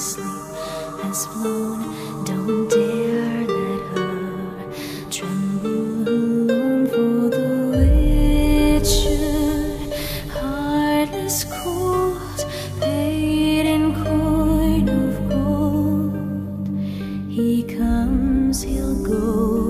has flown. Don't dare let her tremble for the witch should heartless paid in coin of gold. He comes, he'll go,